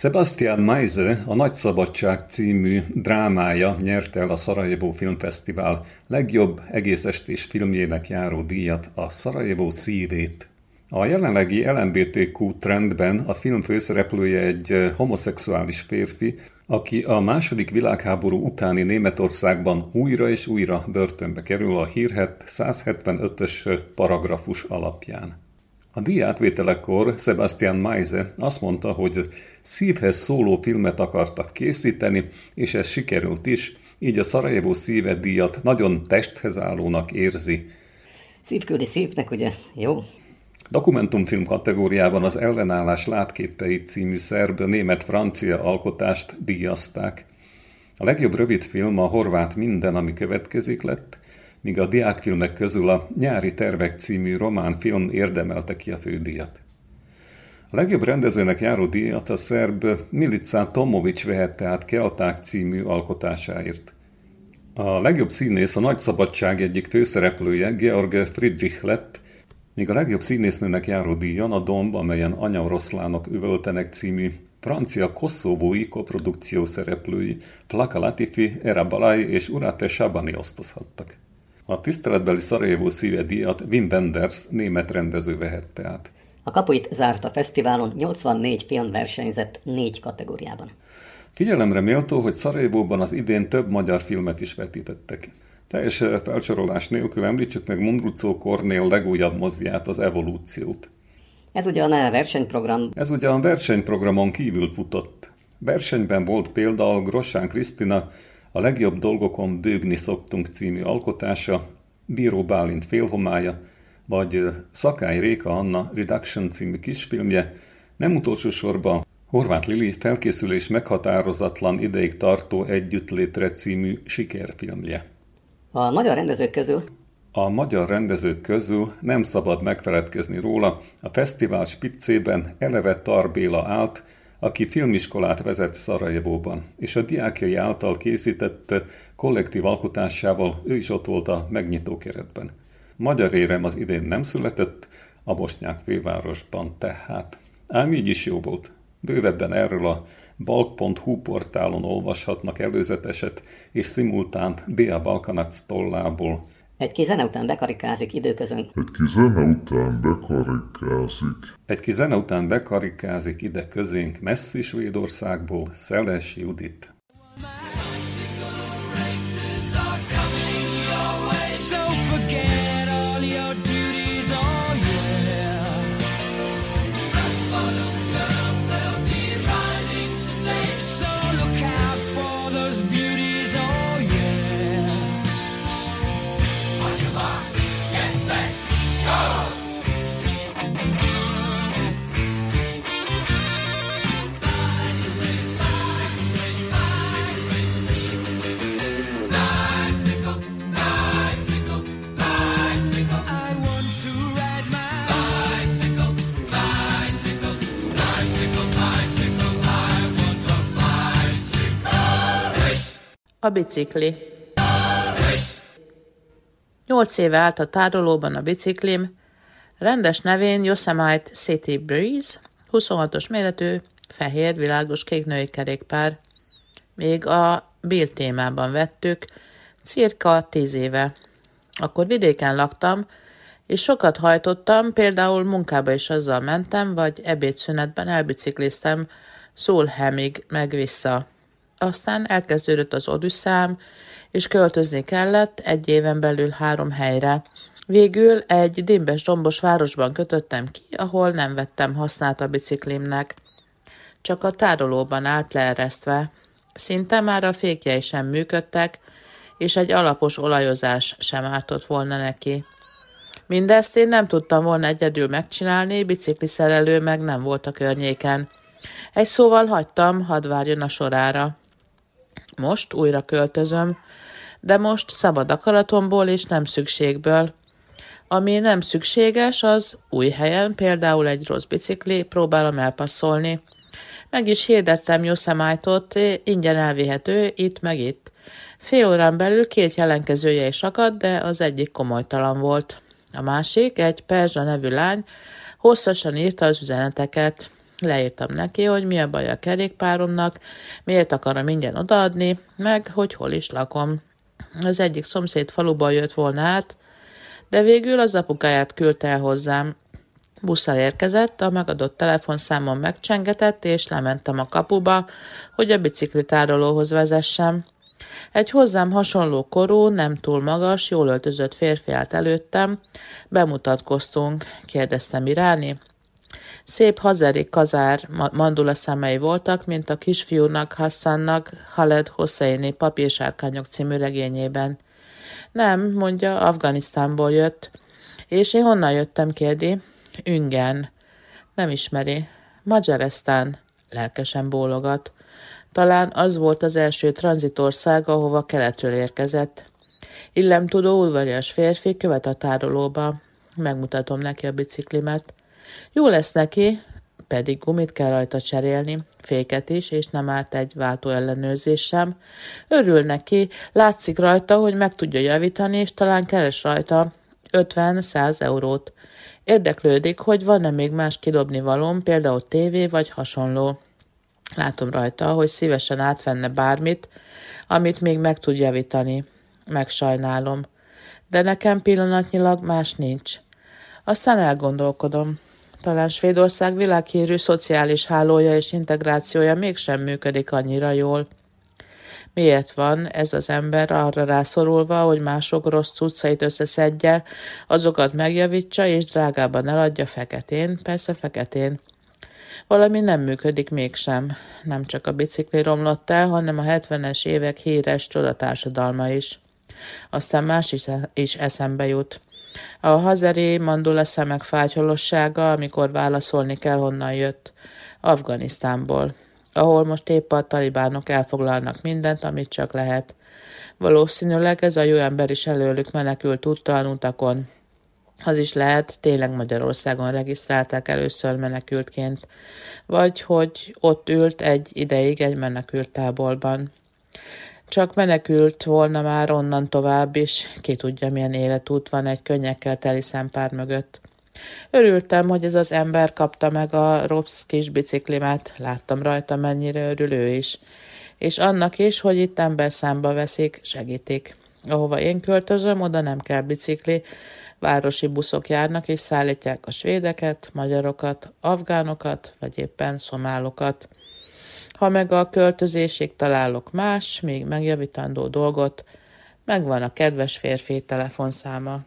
Sebastian Meise a Nagy Szabadság című drámája nyerte el a Szarajevó Filmfesztivál legjobb egészestés filmjének járó díjat, a Szarajevó szívét. A jelenlegi LMBTQ trendben a film főszereplője egy homoszexuális férfi, aki a második világháború utáni Németországban újra és újra börtönbe kerül a hírhet 175-ös paragrafus alapján. A díj átvételekor Sebastian Meise azt mondta, hogy szívhez szóló filmet akartak készíteni, és ez sikerült is, így a Szarajevó szíve díjat nagyon testhez állónak érzi. Szívküldi szívnek, ugye? Jó? Dokumentumfilm kategóriában az Ellenállás látképei című szerb német-francia alkotást díjazták. A legjobb rövidfilm a horvát Minden, ami következik lett, míg a diákfilmek közül a Nyári Tervek című román film érdemelte ki a fődíjat. A legjobb rendezőnek járó díjat a szerb Milica Tomovics vehette át Kelták című alkotásáért. A legjobb színész a Nagy Szabadság egyik főszereplője Georg Friedrich lett, míg a legjobb színésznőnek járó díjon a Domb, amelyen Anya Oroszlánok üvöltenek című francia koszovói koprodukció szereplői Flaka Latifi, Era Balai és Urate Sabani osztozhattak. A tiszteletbeli Szarajevó szíve díjat Wim Wenders német rendező vehette át. A kapuit zárt a fesztiválon, 84 film versenyzett négy kategóriában. Figyelemre méltó, hogy Szarajevóban az idén több magyar filmet is vetítettek. Teljes felcsorolás nélkül említsük meg Mundrucó Kornél legújabb mozdját, az evolúciót. Ez ugyan a versenyprogram. Ez ugyan versenyprogramon kívül futott. Versenyben volt például Grossán Krisztina, a legjobb dolgokon bőgni szoktunk című alkotása, Bíró Bálint félhomája, vagy Szakály Réka Anna Reduction című kisfilmje, nem utolsó sorban Horváth Lili felkészülés meghatározatlan ideig tartó együttlétre című sikerfilmje. A magyar rendezők közül a magyar rendezők közül nem szabad megfeledkezni róla, a fesztivál spiccében eleve Tarbéla állt, aki filmiskolát vezet Szarajevóban, és a diákjai által készített kollektív alkotásával ő is ott volt a megnyitó keretben. Magyar érem az idén nem született, a Bosnyák fővárosban tehát. Ám így is jó volt. Bővebben erről a balk.hu portálon olvashatnak előzeteset és szimultánt B.A. Balkanac tollából. Egy kis zene után bekarikázik időközön. Egy kis zene után bekarikázik. Egy kis zene után bekarikázik ide közénk messzi Svédországból Szeles Judit. A bicikli. Nyolc éve állt a tárolóban a biciklim, rendes nevén Yosemite City Breeze, 26-os méretű, fehér, világos kék női kerékpár. Még a Bill témában vettük, cirka tíz éve. Akkor vidéken laktam, és sokat hajtottam, például munkába is azzal mentem, vagy ebédszünetben elbicikliztem Szólhemig meg vissza. Aztán elkezdődött az odüsszám, és költözni kellett egy éven belül három helyre. Végül egy dimbes dombos városban kötöttem ki, ahol nem vettem hasznát a biciklimnek. Csak a tárolóban állt leeresztve. Szinte már a fékjei sem működtek, és egy alapos olajozás sem ártott volna neki. Mindezt én nem tudtam volna egyedül megcsinálni, bicikliszerelő meg nem volt a környéken. Egy szóval hagytam, hadd várjon a sorára. Most újra költözöm, de most szabad akaratomból és nem szükségből. Ami nem szükséges, az új helyen, például egy rossz bicikli, próbálom elpasszolni. Meg is hirdettem Yosemite-ot, ingyen elvihető, itt meg itt. Fél órán belül két jelenkezője is akadt, de az egyik komolytalan volt. A másik, egy Perzsa nevű lány, hosszasan írta az üzeneteket. Leírtam neki, hogy mi a baj a kerékpáromnak, miért akarom ingyen odaadni, meg hogy hol is lakom. Az egyik szomszéd faluba jött volna át, de végül az apukáját küldte el hozzám. Busszal érkezett, a megadott telefonszámon megcsengetett, és lementem a kapuba, hogy a biciklitárolóhoz vezessem. Egy hozzám hasonló korú, nem túl magas, jól öltözött férfi állt előttem. Bemutatkoztunk, kérdeztem Iráni. Szép hazeri kazár mandula szemei voltak, mint a kisfiúnak, Hassannak, Haled Hosseini Papírsárkányok című regényében. Nem, mondja, Afganisztánból jött. És én honnan jöttem, kérdi. Üngen. Nem ismeri. Magyaresztán. Lelkesen bólogat. Talán az volt az első tranzitország, ahova keletről érkezett. Illemtudó udvarias férfi követ a tárolóba. Megmutatom neki a biciklimet. Jó lesz neki, pedig gumit kell rajta cserélni, féket is, és nem állt egy váltó ellenőrzés sem. Örül neki, látszik rajta, hogy meg tudja javítani, és talán keres rajta 50-100 eurót. Érdeklődik, hogy van-e még más kidobni valóm, például tévé vagy hasonló. Látom rajta, hogy szívesen átvenne bármit, amit még meg tud javítani. Megsajnálom. De nekem pillanatnyilag más nincs. Aztán elgondolkodom. Talán Svédország világhírű szociális hálója és integrációja mégsem működik annyira jól. Miért van ez az ember arra rászorulva, hogy mások rossz cuccait összeszedje, azokat megjavítsa és drágában eladja feketén, persze feketén. Valami nem működik mégsem. Nem csak a bicikli romlott el, hanem a 70-es évek híres csodatársadalma is. Aztán más is, is eszembe jut. A hazeri mandula szemek fátyolossága, amikor válaszolni kell, honnan jött. Afganisztánból, ahol most épp a talibánok elfoglalnak mindent, amit csak lehet. Valószínűleg ez a jó ember is előlük menekült úttal utakon. Az is lehet, tényleg Magyarországon regisztrálták először menekültként, vagy hogy ott ült egy ideig egy menekült táborban. Csak menekült volna már onnan tovább is, ki tudja milyen életút van egy könnyekkel teli szempár mögött. Örültem, hogy ez az ember kapta meg a Robsz kis biciklimet, láttam rajta mennyire örül ő is. És annak is, hogy itt ember számba veszik, segítik. Ahova én költözöm, oda nem kell bicikli, városi buszok járnak és szállítják a svédeket, magyarokat, afgánokat, vagy éppen szomálokat. Ha meg a költözésig találok más, még megjavítandó dolgot, megvan a kedves férfi telefonszáma.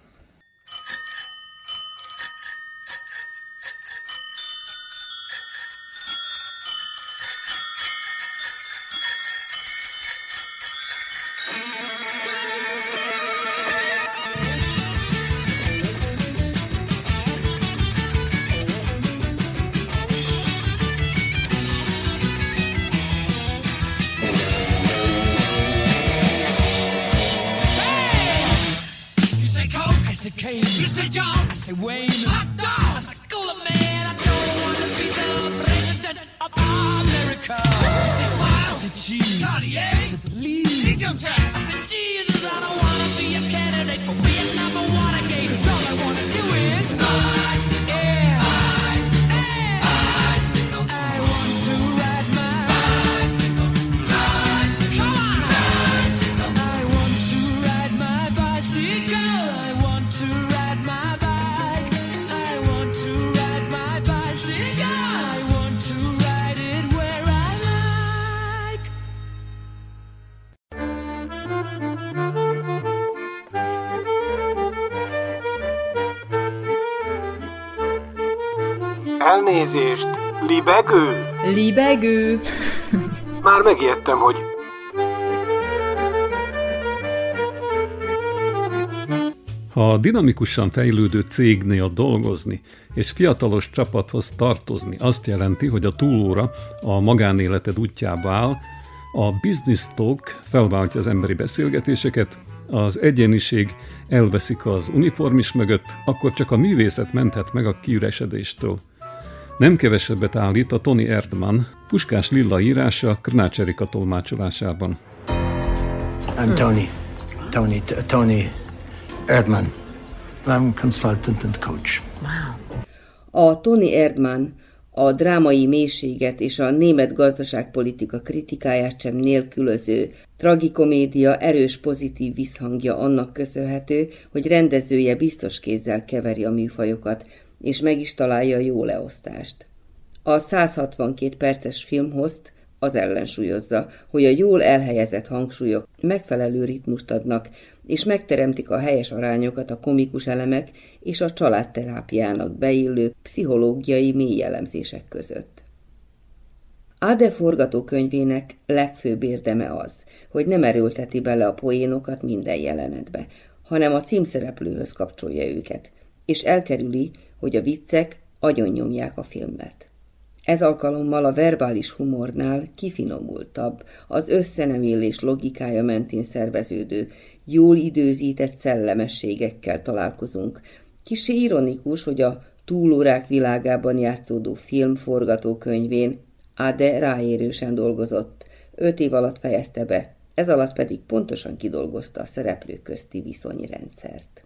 Hey, Wayne. Hot! I school a man. I don't want to be the president of America. Income tax. Jesus. I don't want to be a candidate for being number one. Elnézést, libegő? Libegő. Már megijedtem, hogy Ha dinamikusan fejlődő cégnél dolgozni és fiatalos csapathoz tartozni azt jelenti, hogy a túlóra a magánéleted útjába áll, a business talk felváltja az emberi beszélgetéseket, az egyéniség elveszik az uniformis mögött, akkor csak a művészet menthet meg a kiüresedéstől. Nem kevesebbet állít a Tony Erdman, Puskás Lilla írása Krnács Erika tolmácsolásában. I'm Tony. Tony, Tony Erdman. I'm consultant and coach. A Tony Erdman a drámai mélységet és a német gazdaságpolitika kritikáját sem nélkülöző tragikomédia erős pozitív visszhangja annak köszönhető, hogy rendezője biztos kézzel keveri a műfajokat, és meg is találja a jó leosztást. A 162 perces filmhozt az ellensúlyozza, hogy a jól elhelyezett hangsúlyok megfelelő ritmust adnak, és megteremtik a helyes arányokat a komikus elemek és a családterápiának beillő pszichológiai mély elemzések között. Ade forgatókönyvének legfőbb érdeme az, hogy nem erőlteti bele a poénokat minden jelenetbe, hanem a címszereplőhöz kapcsolja őket, és elkerüli, hogy a viccek agyonnyomják a filmet. Ez alkalommal a verbális humornál kifinomultabb, az összenemélés logikája mentén szerveződő, jól időzített szellemességekkel találkozunk. Kisi ironikus, hogy a túlórák világában játszódó film forgatókönyvén Ade ráérősen dolgozott, öt év alatt fejezte be, ez alatt pedig pontosan kidolgozta a szereplők közti viszonyrendszert.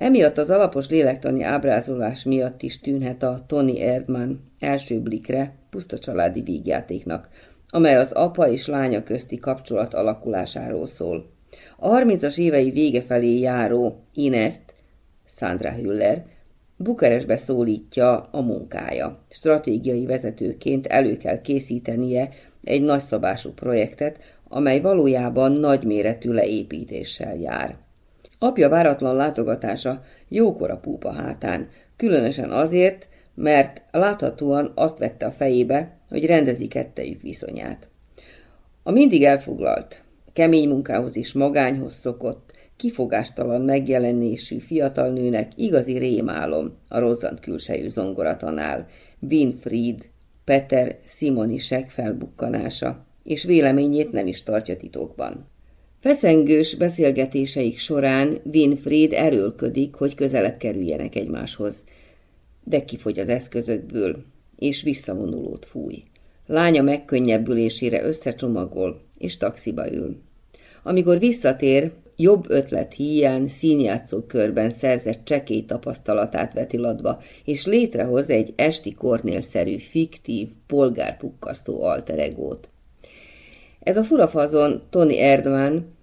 Emiatt az alapos lélektani ábrázolás miatt is tűnhet a Tony Erdman első blikre puszta családi vígjátéknak, amely az apa és lánya közti kapcsolat alakulásáról szól. A 30-as évei vége felé járó Inest, Sandra Hüller, Bukarestbe szólítja a munkája. Stratégiai vezetőként elő kell készítenie egy nagyszabású projektet, amely valójában nagyméretű leépítéssel jár. Apja váratlan látogatása jókora púpa hátán, különösen azért, mert láthatóan azt vette a fejébe, hogy rendezi kettejük viszonyát. A mindig elfoglalt, kemény munkához is magányhoz szokott, kifogástalan megjelenésű fiatal nőnek igazi rémálom a rozzant külsejű zongoratanál, Winfried, Peter Simonisek felbukkanása, és véleményét nem is tartja titokban. Feszengős beszélgetéseik során Winfried erőlködik, hogy közelebb kerüljenek egymáshoz, de kifogy az eszközökből, és visszavonulót fúj. Lánya megkönnyebbülésére összecsomagol, és taxiba ül. Amikor visszatér, jobb ötlet híján színjátszó körben szerzett csekély tapasztalatát veti ladba, és létrehoz egy esti kornélszerű, fiktív, polgárpukkasztó alteregót. Ez a furafazon Tony Erdman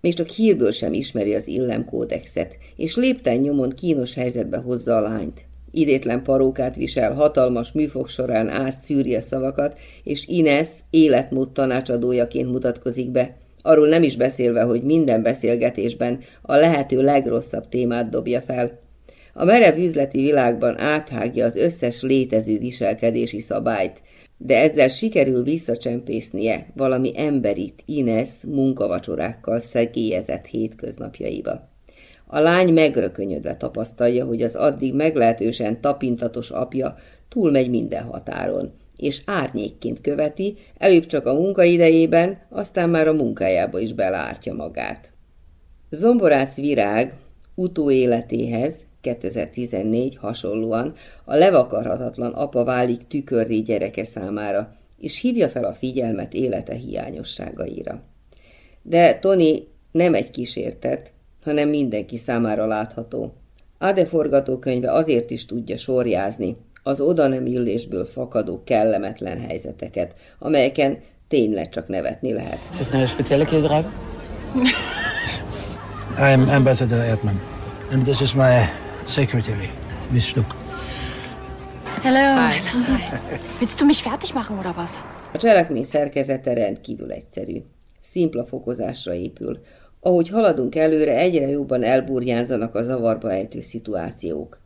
még csak hírből sem ismeri az illemkódexet, és lépten nyomon kínos helyzetbe hozza a lányt. Idétlen parókát visel, hatalmas műfog során átszűri a szavakat, és Ines életmód tanácsadójaként mutatkozik be, arról nem is beszélve, hogy minden beszélgetésben a lehető legrosszabb témát dobja fel. A merev üzleti világban áthágja az összes létező viselkedési szabályt, de ezzel sikerül visszacsempésznie valami emberit Ines munkavacsorákkal szegélyezett hétköznapjaiba. A lány megrökönyödve tapasztalja, hogy az addig meglehetősen tapintatos apja túlmegy minden határon, és árnyékként követi, előbb csak a munkaidejében, aztán már a munkájába is belártja magát. Zomborász virág utóéletéhez 2014 hasonlóan a levakarhatatlan apa válik tükörré gyereke számára, és hívja fel a figyelmet élete hiányosságaira. De Tony nem egy kísértet, hanem mindenki számára látható. Ade forgatókönyve azért is tudja sorjázni az oda nem illésből fakadó kellemetlen helyzeteket, amelyeken tényleg csak nevetni lehet. Ist das eine spezielle Käserei? I'm Ambassador Erdman, and this is my secretary, Miss Stuck. Hello. Hi. Willst du mich fertig machen, oder was? A cselekmény szerkezete rendkívül egyszerű. Szimpla fokozásra épül. Ahogy haladunk előre, egyre jobban elburjánzanak a zavarba ejtő szituációk.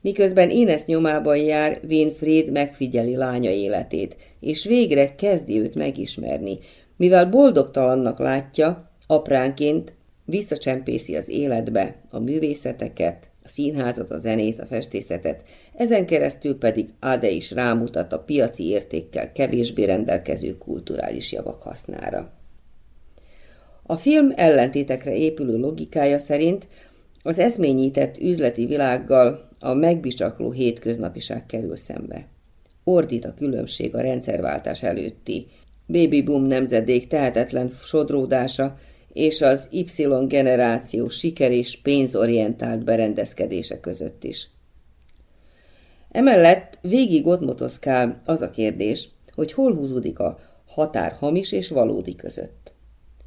Miközben Ines nyomában jár, Winfried megfigyeli lánya életét, és végre kezdi őt megismerni. Mivel boldogtalannak látja, apránként visszacsempészi az életbe a művészeteket, a színházat, a zenét, a festészetet, ezen keresztül pedig Ade is rámutat a piaci értékkel kevésbé rendelkező kulturális javak hasznára. A film ellentétekre épülő logikája szerint az eszményített üzleti világgal a megbicsakló hétköznapiság kerül szembe. Ordít a különbség a rendszerváltás előtti baby boom nemzedék tehetetlen sodródása és az Y generáció siker és pénzorientált berendezkedése között is. Emellett végig ott motoszkál az a kérdés, hogy hol húzódik a határ hamis és valódi között.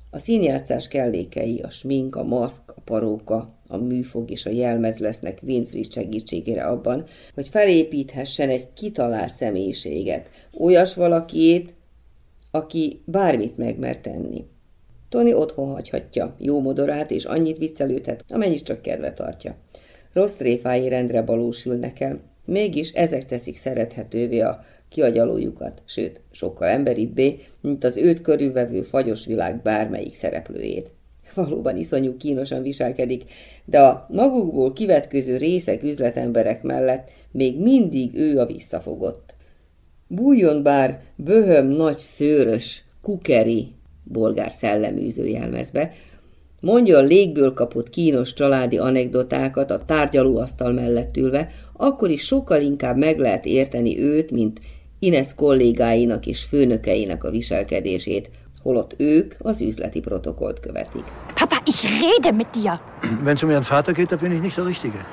A színjátszás kellékei, a smink, a maszk, a paróka, a műfog és a jelmez lesznek Winfried segítségére abban, hogy felépíthessen egy kitalált személyiséget, olyas valakiét, aki bármit megmer tenni. Tony otthon hagyhatja jó modorát, és annyit viccelődhet, amennyit csak kedve tartja. Rossz tréfái rendre balósülnek el, mégis ezek teszik szerethetővé a kiagyalójukat, sőt, sokkal emberibbé, mint az őt körülvevő fagyos világ bármelyik szereplőjét. Valóban iszonyú kínosan viselkedik, de a magukból kivetköző részek üzletemberek mellett még mindig ő a visszafogott. Bújjon bár böhöm nagy szőrös, kukeri, bolgár szelleműző jelmezbe, mondjon légből kapott kínos családi anekdotákat a tárgyalóasztal mellett ülve, akkor is sokkal inkább meg lehet érteni őt, mint Ines kollégáinak és főnökeinek a viselkedését, holott ők az üzleti protokollt követik. Papa, ich rede mit dir! Wenn es um Ihren Vater geht, da bin ich nicht der Richtige.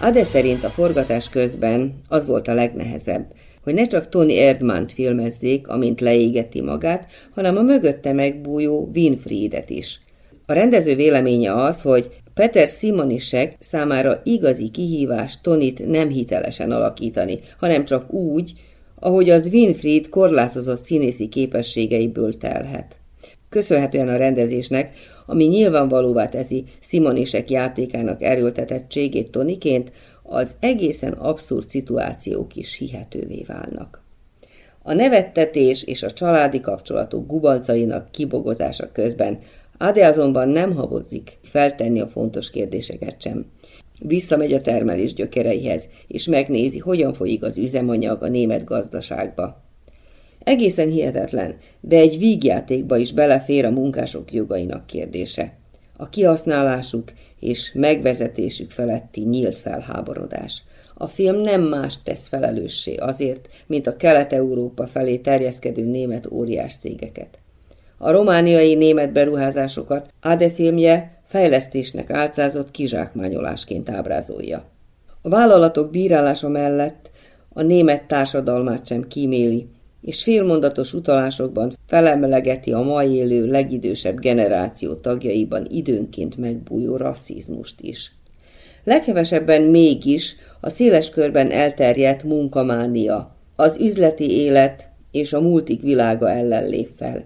Ade szerint a forgatás közben az volt a legnehezebb, hogy ne csak Tony Erdmann filmezzék, amint leégeti magát, hanem a mögötte megbújó Winfriedet is. A rendező véleménye az, hogy Peter Simonisek számára igazi kihívás Tonit nem hitelesen alakítani, hanem csak úgy, ahogy az Winfried korlátozott színészi képességeiből telhet. Köszönhetően a rendezésnek, ami nyilvánvalóvá teszi Simonisek játékának erőltetettségét Toniként, az egészen abszurd szituációk is hihetővé válnak. A nevettetés és a családi kapcsolatok gubancainak kibogozása közben Ade azonban nem habozik feltenni a fontos kérdéseket sem. Visszamegy a termelés gyökereihez, és megnézi, hogyan folyik az üzemanyag a német gazdaságba. Egészen hihetetlen, de egy vígjátékba is belefér a munkások jogainak kérdése. A kihasználásuk és megvezetésük feletti nyílt felháborodás. A film nem más tesz felelőssé azért, mint a Kelet-Európa felé terjeszkedő német óriás cégeket. A romániai német beruházásokat Ade filmje fejlesztésnek álcázott kizsákmányolásként ábrázolja. A vállalatok bírálása mellett a német társadalmát sem kíméli, és félmondatos utalásokban felemlegeti a mai élő legidősebb generáció tagjaiban időnként megbújó rasszizmust is. Leghevesebben mégis a széles körben elterjedt munkamánia, az üzleti élet és a multik világa ellen lép fel.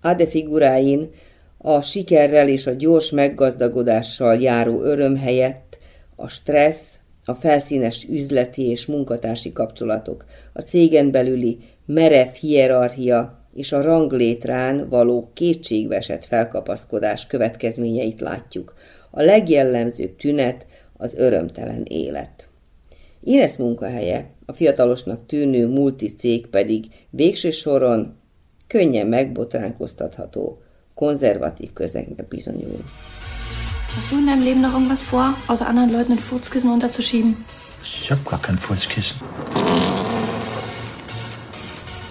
Ade figuráin a sikerrel és a gyors meggazdagodással járó öröm helyett a stressz, a felszínes üzleti és munkatársi kapcsolatok, a cégen belüli merev hierarchia és a ranglétrán való kétségvesett felkapaszkodás következményeit látjuk. A legjellemzőbb tünet az örömtelen élet. Ines munkahelye, a fiatalosnak tűnő multicég pedig végső soron könnyen megbotránkoztatható, konzervatív közegnek bizonyul. Hast du in deinem Leben noch irgendwas vor, außer anderen Leuten ein Furzkissen unterzuschieben? Ich hab gar kein Furzkissen.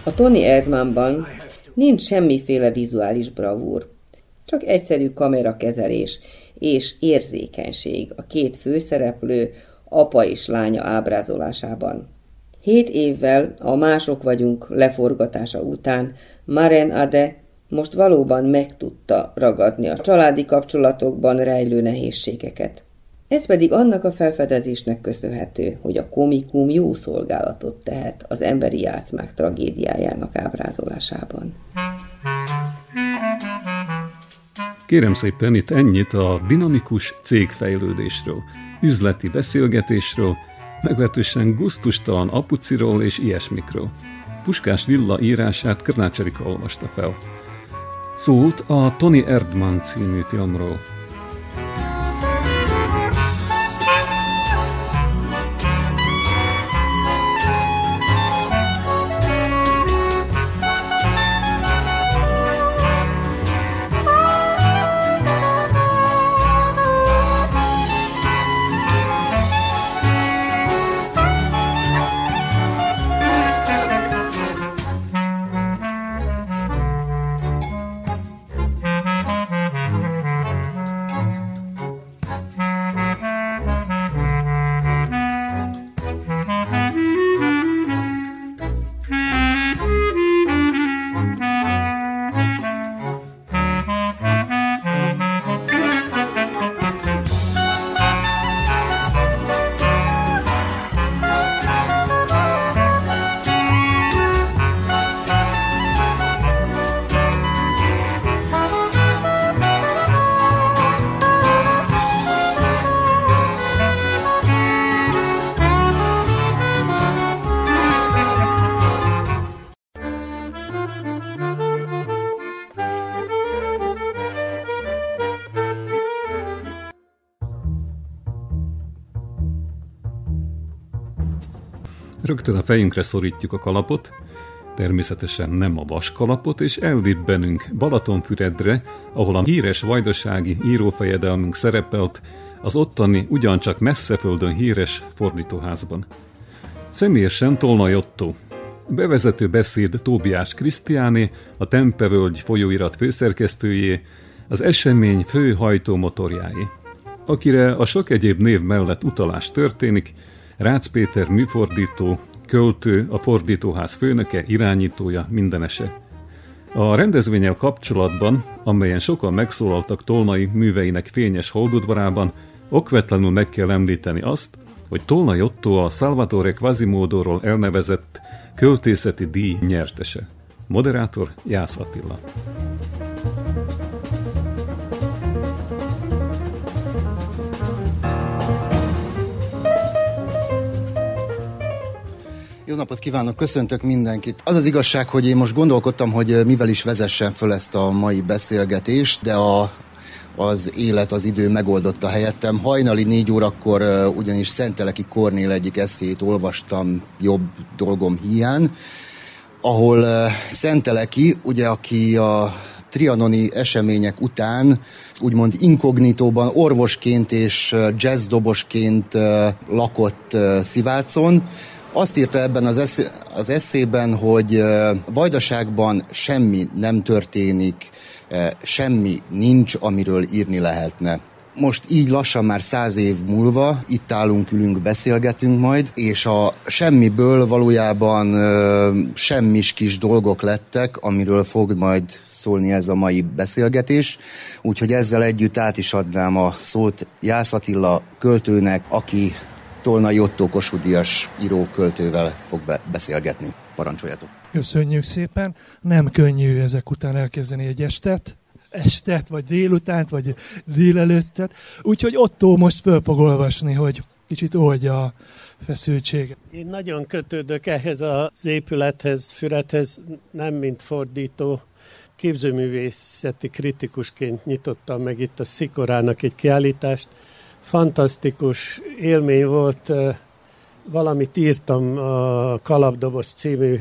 A Tony Erdmannban nincs semmiféle vizuális bravúr, csak egyszerű kamerakezelés és érzékenység a két főszereplő apa és lánya ábrázolásában. Hét évvel a Mások vagyunk leforgatása után Maren Ade most valóban meg tudta ragadni a családi kapcsolatokban rejlő nehézségeket. Ez pedig annak a felfedezésnek köszönhető, hogy a komikum jó szolgálatot tehet az emberi játszmák tragédiájának ábrázolásában. Kérem szépen itt ennyit a dinamikus cégfejlődésről, üzleti beszélgetésről, meglehetősen guztustalan apuciról és ilyesmikről. Puskás Villa írását Krnács Erika olvasta fel. szólt a Tony Erdmann című filmről. Rögtön a fejünkre szorítjuk a kalapot, természetesen nem a vaskalapot, és eldibbenünk Balatonfüredre, ahol a híres vajdasági írófejedelmünk szerepelt, az ottani ugyancsak messzeföldön híres fordítóházban. Személyesen Tolnai Otto. Bevezető beszéd Tóbiás Krisztiáné, a Tempevölgy folyóirat főszerkesztőjé, az esemény fő hajtómotorjáé. Akire a sok egyéb név mellett utalás történik, Rácz Péter műfordító, költő, a fordítóház főnöke, irányítója, mindenese. A rendezvényel kapcsolatban, amelyen sokan megszólaltak Tolnai műveinek fényes holdudvarában, okvetlenül meg kell említeni azt, hogy Tolnai Otto a Salvatore Quasimodoról elnevezett költészeti díj nyertese. Moderátor Jász Attila. Jó napot kívánok, köszöntök mindenkit. Az az igazság, hogy én most gondolkodtam, hogy mivel is vezessen föl ezt a mai beszélgetést, de a, az élet, az idő megoldotta helyettem. Hajnali négy órakor ugyanis Szenteleki Kornél egyik eszét olvastam jobb dolgom hiány, ahol Szenteleki, ugye aki a trianoni események után úgymond inkognitóban orvosként és jazzdobosként lakott Szivácon, azt írta ebben az, esz, az eszében, hogy Vajdaságban semmi nem történik, semmi nincs, amiről írni lehetne. Most így lassan már száz év múlva itt állunk, ülünk, beszélgetünk majd, és a semmiből valójában semmis kis dolgok lettek, amiről fog majd szólni ez a mai beszélgetés. Úgyhogy ezzel együtt át is adnám a szót Jász Attila költőnek, aki Tolnai Otto Kossuth íróköltővel fog beszélgetni. Parancsoljatok! Köszönjük szépen! Nem könnyű ezek után elkezdeni egy estet, estet, vagy délutánt, vagy délelőttet. Úgyhogy Otto most föl fog olvasni, hogy kicsit oldja a feszültséget. Én nagyon kötődök ehhez az épülethez, fürethez, nem mint fordító, képzőművészeti kritikusként nyitottam meg itt a Szikorának egy kiállítást, fantasztikus élmény volt. Valamit írtam a Kalapdoboz című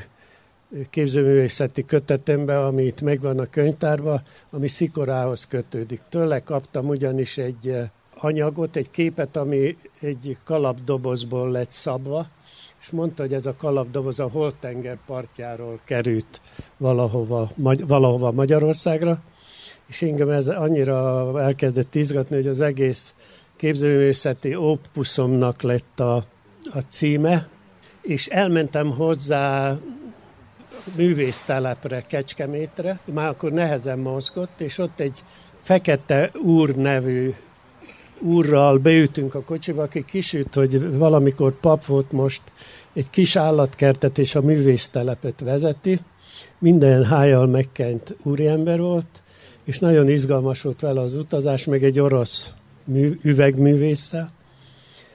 képzőművészeti kötetembe, ami itt megvan a könyvtárban, ami Szikorához kötődik. Tőle kaptam ugyanis egy anyagot, egy képet, ami egy kalapdobozból lett szabva, és mondta, hogy ez a kalapdoboz a Holtenger partjáról került valahova, valahova Magyarországra, és engem ez annyira elkezdett izgatni, hogy az egész képzőművészeti opuszomnak lett a, a címe, és elmentem hozzá művésztelepre, Kecskemétre, már akkor nehezen mozgott, és ott egy Fekete úr nevű úrral beütünk a kocsiba, aki kisült, hogy valamikor pap volt most, egy kis állatkertet és a művésztelepet vezeti. Minden hájjal megkent úriember volt, és nagyon izgalmas volt vele az utazás, meg egy orosz mű, üvegművésszel.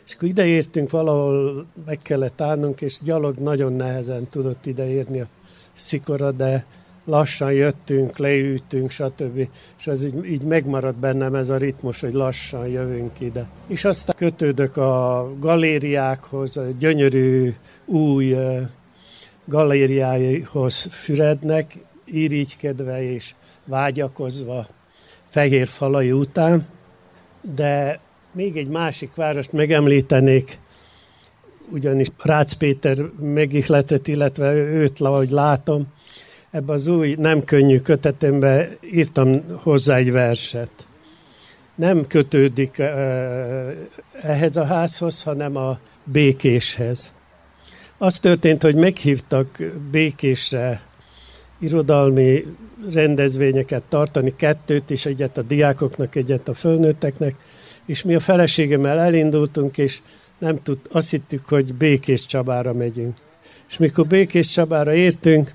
És akkor ideértünk, valahol meg kellett állnunk, és gyalog nagyon nehezen tudott ideérni a szikora, de lassan jöttünk, leültünk, stb. És ez így, így megmaradt bennem ez a ritmus, hogy lassan jövünk ide. És aztán kötődök a galériákhoz, a gyönyörű új galériáihoz Fürednek, irigykedve és vágyakozva fehér falai után, de még egy másik várost megemlítenék, ugyanis Rácz Péter megihletett, illetve őt, ahogy látom, ebbe az új nem könnyű kötetembe írtam hozzá egy verset. Nem kötődik ehhez a házhoz, hanem a békéshez. Az történt, hogy meghívtak békésre irodalmi rendezvényeket tartani, kettőt és egyet a diákoknak, egyet a fölnőtteknek, és mi a feleségemmel elindultunk, és nem tud, azt hittük, hogy Békés Csabára megyünk. És mikor Békés Csabára értünk,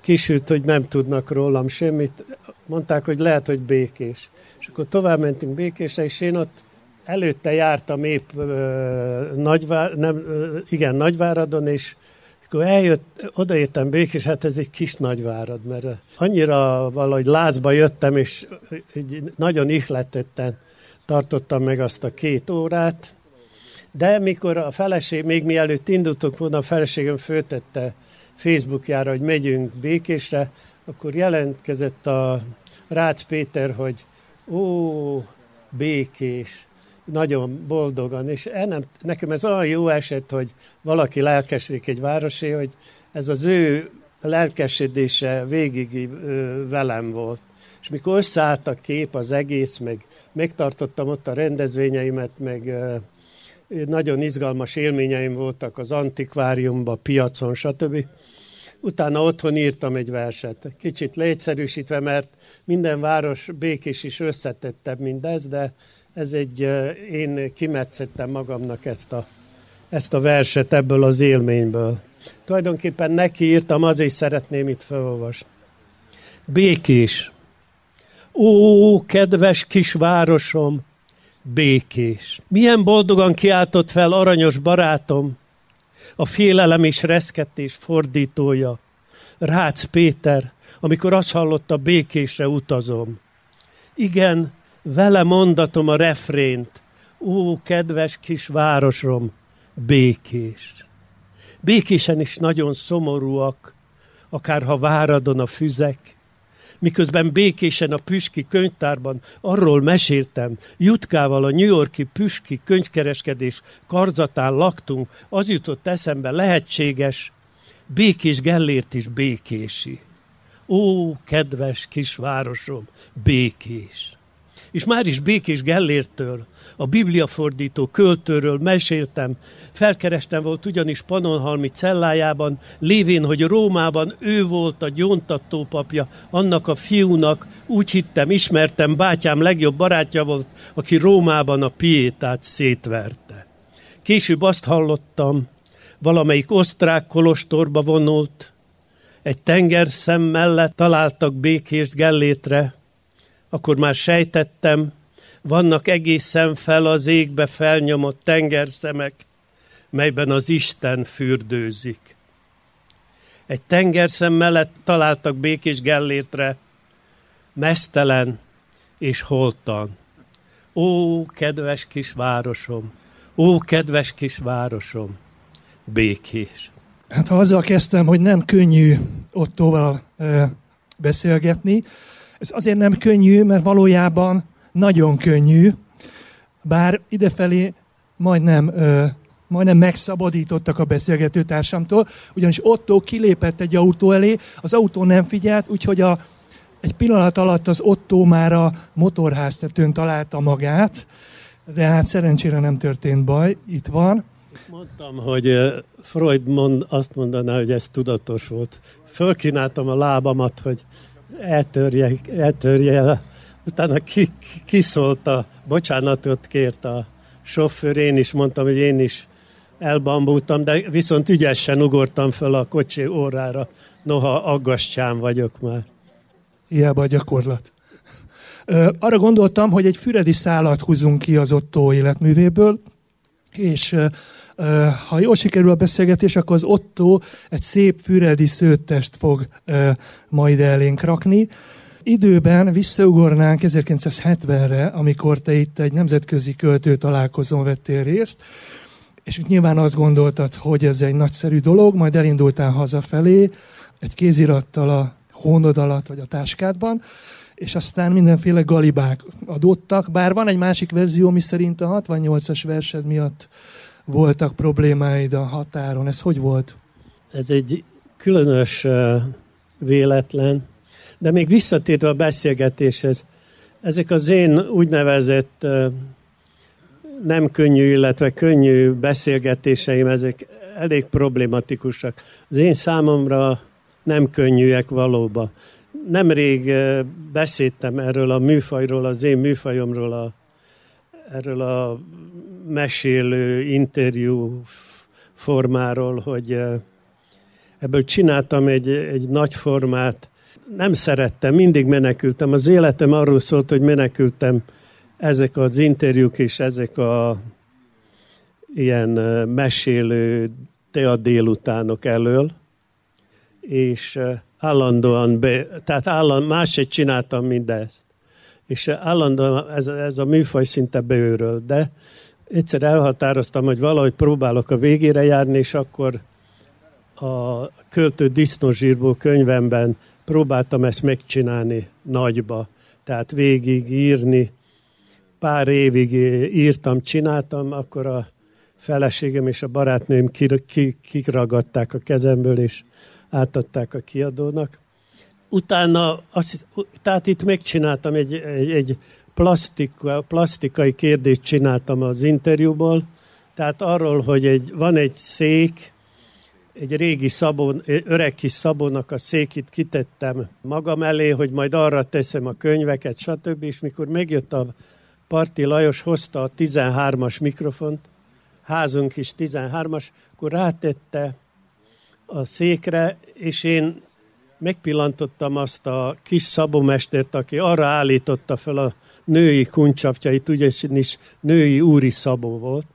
kisült, hogy nem tudnak rólam semmit. Mondták, hogy lehet, hogy Békés. És akkor tovább mentünk Békésre, és én ott előtte jártam épp ö, Nagyvár, nem, ö, igen, Nagyváradon, és akkor eljött, odaértem Békés, hát ez egy kis Nagyvárad, mert annyira valahogy lázba jöttem, és egy nagyon ihletetten tartottam meg azt a két órát, de mikor a feleség, még mielőtt indultunk volna, a feleségem föltette Facebookjára, hogy megyünk Békésre, akkor jelentkezett a Rácz Péter, hogy ó, Békés, nagyon boldogan, és ennem, nekem ez olyan jó eset, hogy valaki lelkesedik egy városé, hogy ez az ő lelkesedése végig ö, velem volt. És mikor összeállt a kép, az egész, meg megtartottam ott a rendezvényeimet, meg ö, nagyon izgalmas élményeim voltak az antikváriumban, piacon, stb. Utána otthon írtam egy verset, kicsit leegyszerűsítve, mert minden város békés is összetettebb mindez, de ez egy, én kimetszettem magamnak ezt a, ezt a verset ebből az élményből. Tulajdonképpen neki írtam, azért szeretném itt felolvasni. Békés. Ó, kedves kis városom, békés. Milyen boldogan kiáltott fel aranyos barátom, a félelem és reszketés fordítója, Rácz Péter, amikor azt hallotta, békésre utazom. Igen, vele mondatom a refrént, ó, kedves kis városom, békés. Békésen is nagyon szomorúak, akárha váradon a füzek, miközben békésen a Püski könyvtárban arról meséltem, Jutkával a New Yorki Püski könyvkereskedés karzatán laktunk, az jutott eszembe lehetséges, Békés Gellért is békési. Ó, kedves kisvárosom, békés! És már is Békés Gellértől, a bibliafordító költőről meséltem, felkerestem volt ugyanis Panonhalmi cellájában, lévén, hogy Rómában ő volt a gyóntató papja annak a fiúnak, úgy hittem, ismertem, bátyám legjobb barátja volt, aki Rómában a piétát szétverte. Később azt hallottam, valamelyik osztrák kolostorba vonult, egy tengerszem mellett találtak békést Gellétre, akkor már sejtettem, vannak egészen fel az égbe felnyomott tengerszemek, melyben az Isten fürdőzik. Egy tengerszem mellett találtak békés Gellértre, mesztelen és holtan. Ó, kedves kis városom! Ó, kedves kis városom! Békés. Hát ha azzal kezdtem, hogy nem könnyű Ottóval e, beszélgetni, ez azért nem könnyű, mert valójában nagyon könnyű, bár idefelé majdnem, ö, majdnem megszabadítottak a beszélgetőtársamtól, ugyanis Otto kilépett egy autó elé, az autó nem figyelt, úgyhogy a, egy pillanat alatt az Otto már a motorháztetőn találta magát, de hát szerencsére nem történt baj, itt van. Mondtam, hogy Freud mond, azt mondaná, hogy ez tudatos volt. Fölkínáltam a lábamat, hogy eltörje, eltörje Utána ki, kiszólta, bocsánatot kért a sofőr, én is mondtam, hogy én is elbambultam, de viszont ügyesen ugortam fel a kocsi órára, noha aggastyán vagyok már. Hiába a gyakorlat. Ö, arra gondoltam, hogy egy füredi szálat húzunk ki az Otto életművéből, és ha jól sikerül a beszélgetés, akkor az Otto egy szép füredi szőttest fog majd elénk rakni. Időben visszaugornánk 1970-re, amikor te itt egy nemzetközi költő találkozón vettél részt, és nyilván azt gondoltad, hogy ez egy nagyszerű dolog, majd elindultál hazafelé egy kézirattal a hónod alatt, vagy a táskádban, és aztán mindenféle galibák adottak, bár van egy másik verzió, mi szerint a 68-as versed miatt voltak problémáid a határon. Ez hogy volt? Ez egy különös véletlen, de még visszatérve a beszélgetéshez, ezek az én úgynevezett nem könnyű, illetve könnyű beszélgetéseim, ezek elég problematikusak. Az én számomra nem könnyűek valóban. Nemrég beszéltem erről a műfajról, az én műfajomról, a, erről a mesélő interjú formáról, hogy ebből csináltam egy, egy nagy formát. Nem szerettem, mindig menekültem. Az életem arról szólt, hogy menekültem ezek az interjúk és ezek a ilyen mesélő tea délutánok elől, és állandóan, be, tehát állandóan máshogy csináltam mindezt. És állandóan ez, ez a műfaj szinte beőröl, de egyszer elhatároztam, hogy valahogy próbálok a végére járni, és akkor a költő disznózsírból könyvemben próbáltam ezt megcsinálni nagyba. Tehát végig írni, pár évig írtam, csináltam, akkor a feleségem és a barátnőm kiragadták a kezemből, és átadták a kiadónak. Utána, azt, tehát itt megcsináltam egy, egy, egy plastika, plastikai kérdést csináltam az interjúból, tehát arról, hogy egy, van egy szék, egy régi szabon, öreg kis szabónak a székit kitettem magam elé, hogy majd arra teszem a könyveket, stb. És mikor megjött a Parti Lajos, hozta a 13-as mikrofont, házunk is 13-as, akkor rátette a székre, és én megpillantottam azt a kis szabomestert, aki arra állította fel a női kuncsapjait, ugyanis női úri szabó volt,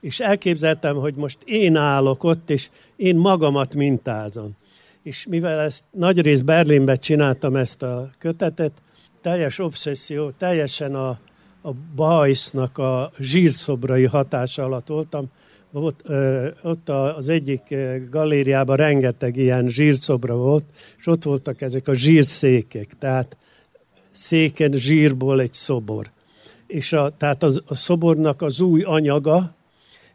és elképzeltem, hogy most én állok ott, és én magamat mintázom. És mivel ezt nagyrészt Berlinbe csináltam ezt a kötetet, teljes obszesszió, teljesen a, a bajsznak a zsírszobrai hatása alatt voltam, ott, ö, ott az egyik galériában rengeteg ilyen zsírszobra volt, és ott voltak ezek a zsírszékek, tehát széken zsírból egy szobor. És a, tehát az, a szobornak az új anyaga,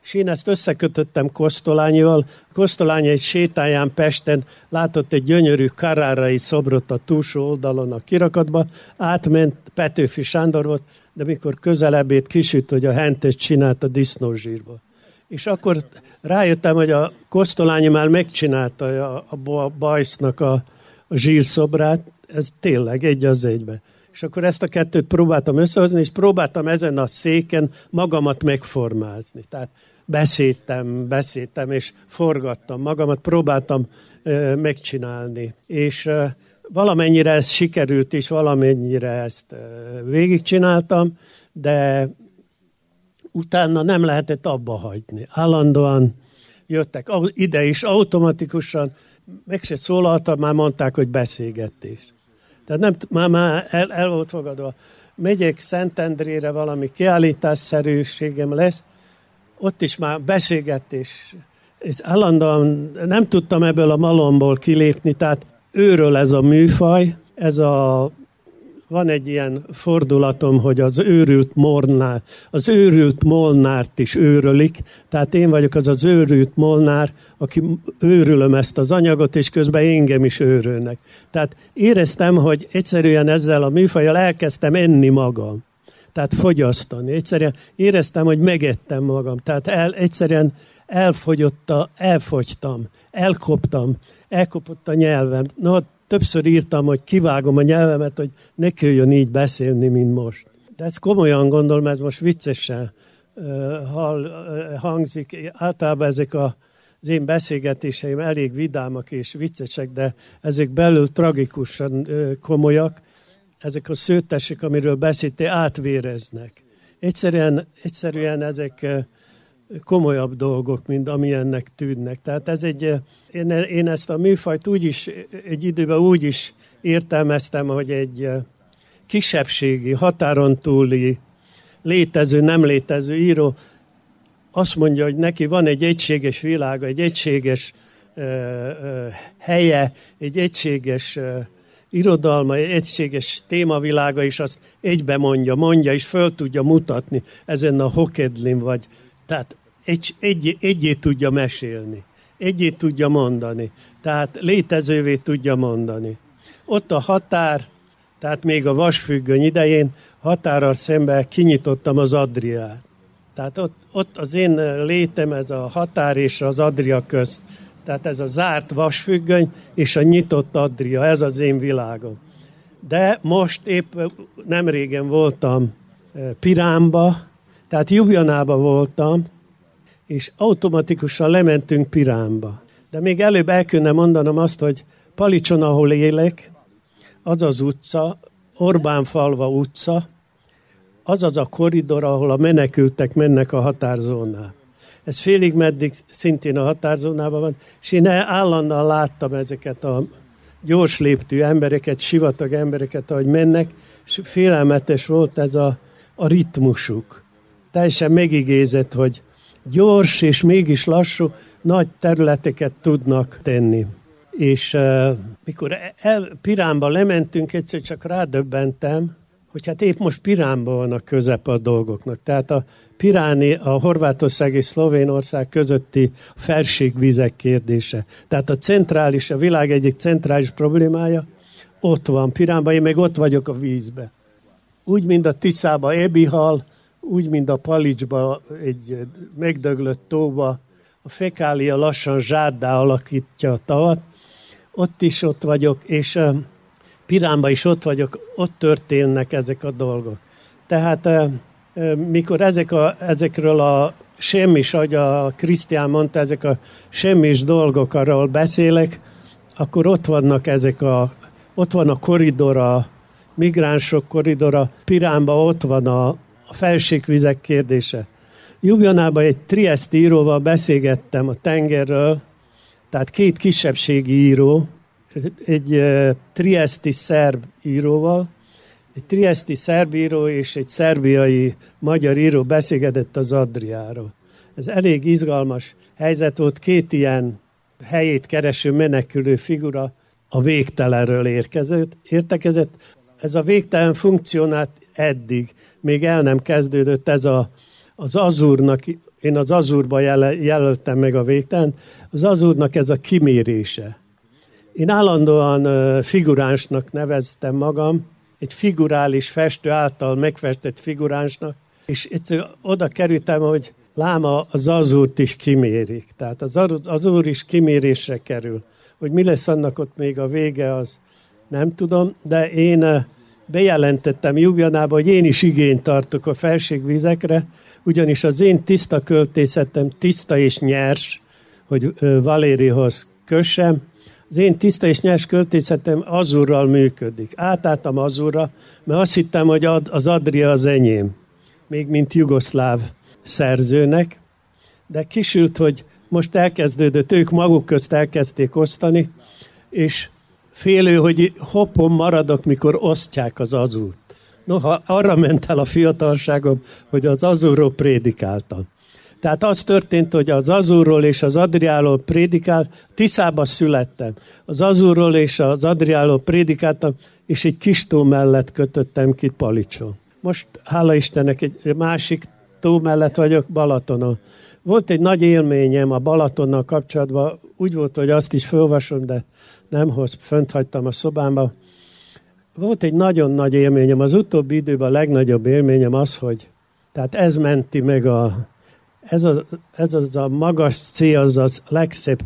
és én ezt összekötöttem Kosztolányival. Kosztolányi egy sétáján Pesten látott egy gyönyörű karárai szobrot a túlsó oldalon a kirakatba, átment, Petőfi Sándor volt, de mikor közelebbét kisüt, hogy a hentes csinált a disznózsírból. És akkor rájöttem, hogy a Kosztolányi már megcsinálta a, a bajsznak a, a zsírszobrát, ez tényleg egy az egybe. És akkor ezt a kettőt próbáltam összehozni, és próbáltam ezen a széken magamat megformázni. Tehát beszéltem, beszéltem, és forgattam magamat, próbáltam ö, megcsinálni. És ö, valamennyire ez sikerült, és valamennyire ezt ö, végigcsináltam, de utána nem lehetett abba hagyni. Állandóan jöttek ide is automatikusan, meg se szólaltam, már mondták, hogy beszélgetés. Tehát nem, már, már el, el volt fogadva. Megyek Szentendrére, valami kiállításszerűségem lesz, ott is már beszélgetés. És állandóan nem tudtam ebből a malomból kilépni, tehát őről ez a műfaj, ez a van egy ilyen fordulatom, hogy az őrült mornár, az őrült molnárt is őrölik, tehát én vagyok az az őrült molnár, aki őrülöm ezt az anyagot, és közben engem is őrölnek. Tehát éreztem, hogy egyszerűen ezzel a műfajjal elkezdtem enni magam. Tehát fogyasztani. Egyszerűen éreztem, hogy megettem magam. Tehát el, egyszerűen elfogyotta, elfogytam, elkoptam, elkopott a nyelvem. No, többször írtam, hogy kivágom a nyelvemet, hogy ne köljön így beszélni, mint most. De ezt komolyan gondolom, ez most viccesen uh, hangzik. Általában ezek a, az én beszélgetéseim elég vidámak és viccesek, de ezek belül tragikusan komolyak. Ezek a szőttesek, amiről beszéltél, átvéreznek. Egyszerűen, egyszerűen ezek komolyabb dolgok, mint amilyennek tűnnek. Tehát ez egy, én, én ezt a műfajt úgy is, egy időben úgy is értelmeztem, hogy egy kisebbségi, határon túli, létező, nem létező író azt mondja, hogy neki van egy egységes világa, egy egységes ö, ö, helye, egy egységes ö, irodalma, egy egységes témavilága, és azt egybe mondja, mondja, és föl tudja mutatni ezen a hokedlin, vagy tehát egy, egy, egyét tudja mesélni, egyét tudja mondani, tehát létezővé tudja mondani. Ott a határ, tehát még a vasfüggöny idején határral szemben kinyitottam az Adriát. Tehát ott, ott az én létem, ez a határ és az Adria közt. Tehát ez a zárt vasfüggöny és a nyitott Adria, ez az én világom. De most épp nem régen voltam eh, Piránba, tehát Jubjanába voltam, és automatikusan lementünk Piránba. De még előbb el kéne mondanom azt, hogy Palicson, ahol élek, az az utca, Orbán falva utca, az az a koridor, ahol a menekültek mennek a határzónál. Ez félig meddig szintén a határzónában van, és én állandóan láttam ezeket a gyors léptű embereket, sivatag embereket, ahogy mennek, és félelmetes volt ez a, a ritmusuk. Teljesen megigézett, hogy gyors és mégis lassú, nagy területeket tudnak tenni. És uh, mikor el, Piránba lementünk, egyszer csak rádöbbentem, hogy hát épp most Piránban van a közep a dolgoknak. Tehát a Piráni, a Horvátország és Szlovénország közötti felségvizek kérdése. Tehát a centrális, a világ egyik centrális problémája ott van Piránban, én meg ott vagyok a vízbe. Úgy, mint a Tiszába Ebihal, úgy, mint a Palicsba egy megdöglött tóba, a fekália lassan zsáddá alakítja a tavat, ott is ott vagyok, és Piránban is ott vagyok, ott történnek ezek a dolgok. Tehát mikor ezek a, ezekről a semmis, ahogy a Krisztián mondta, ezek a semmis dolgok, arról beszélek, akkor ott vannak ezek a, ott van a koridor, a migránsok koridora, Piránban ott van a, a felségvizek kérdése. Jubjanában egy Trieste íróval beszélgettem a tengerről, tehát két kisebbségi író, egy uh, triesti szerb íróval, egy triesti szerb író és egy szerbiai magyar író beszélgetett az Adriáról. Ez elég izgalmas helyzet volt, két ilyen helyét kereső menekülő figura a végtelenről érkezett, értekezett. Ez a végtelen funkcionált eddig, még el nem kezdődött ez a, az azúrnak, én az azúrba jelöltem meg a végtelen, az azúrnak ez a kimérése. Én állandóan figuránsnak neveztem magam, egy figurális festő által megfestett figuránsnak, és egyszer oda kerültem, hogy láma az azúrt is kimérik. Tehát az azúr is kimérésre kerül. Hogy mi lesz annak ott még a vége, az nem tudom, de én bejelentettem Jubjanába, hogy én is igényt tartok a felségvizekre, ugyanis az én tiszta költészetem tiszta és nyers, hogy Valérihoz kössem, az én tiszta és nyers költészetem azurral működik. Átálltam azurra, mert azt hittem, hogy az Adria az enyém. Még mint jugoszláv szerzőnek. De kisült, hogy most elkezdődött, ők maguk közt elkezdték osztani, és félő, hogy hoppon maradok, mikor osztják az azúrt. Noha arra ment el a fiatalságom, hogy az azúrról prédikáltam. Tehát az történt, hogy az Azurról és az Adriáról prédikál, Tiszába születtem. Az Azurról és az Adriáról prédikáltam, és egy kis tó mellett kötöttem ki Palicson. Most, hála Istennek, egy másik tó mellett vagyok Balatonon. Volt egy nagy élményem a Balatonnal kapcsolatban, úgy volt, hogy azt is felolvasom, de nem hoz, fönt hagytam a szobámba. Volt egy nagyon nagy élményem, az utóbbi időben a legnagyobb élményem az, hogy tehát ez menti meg a, ez az, ez az a magas cél, az a legszebb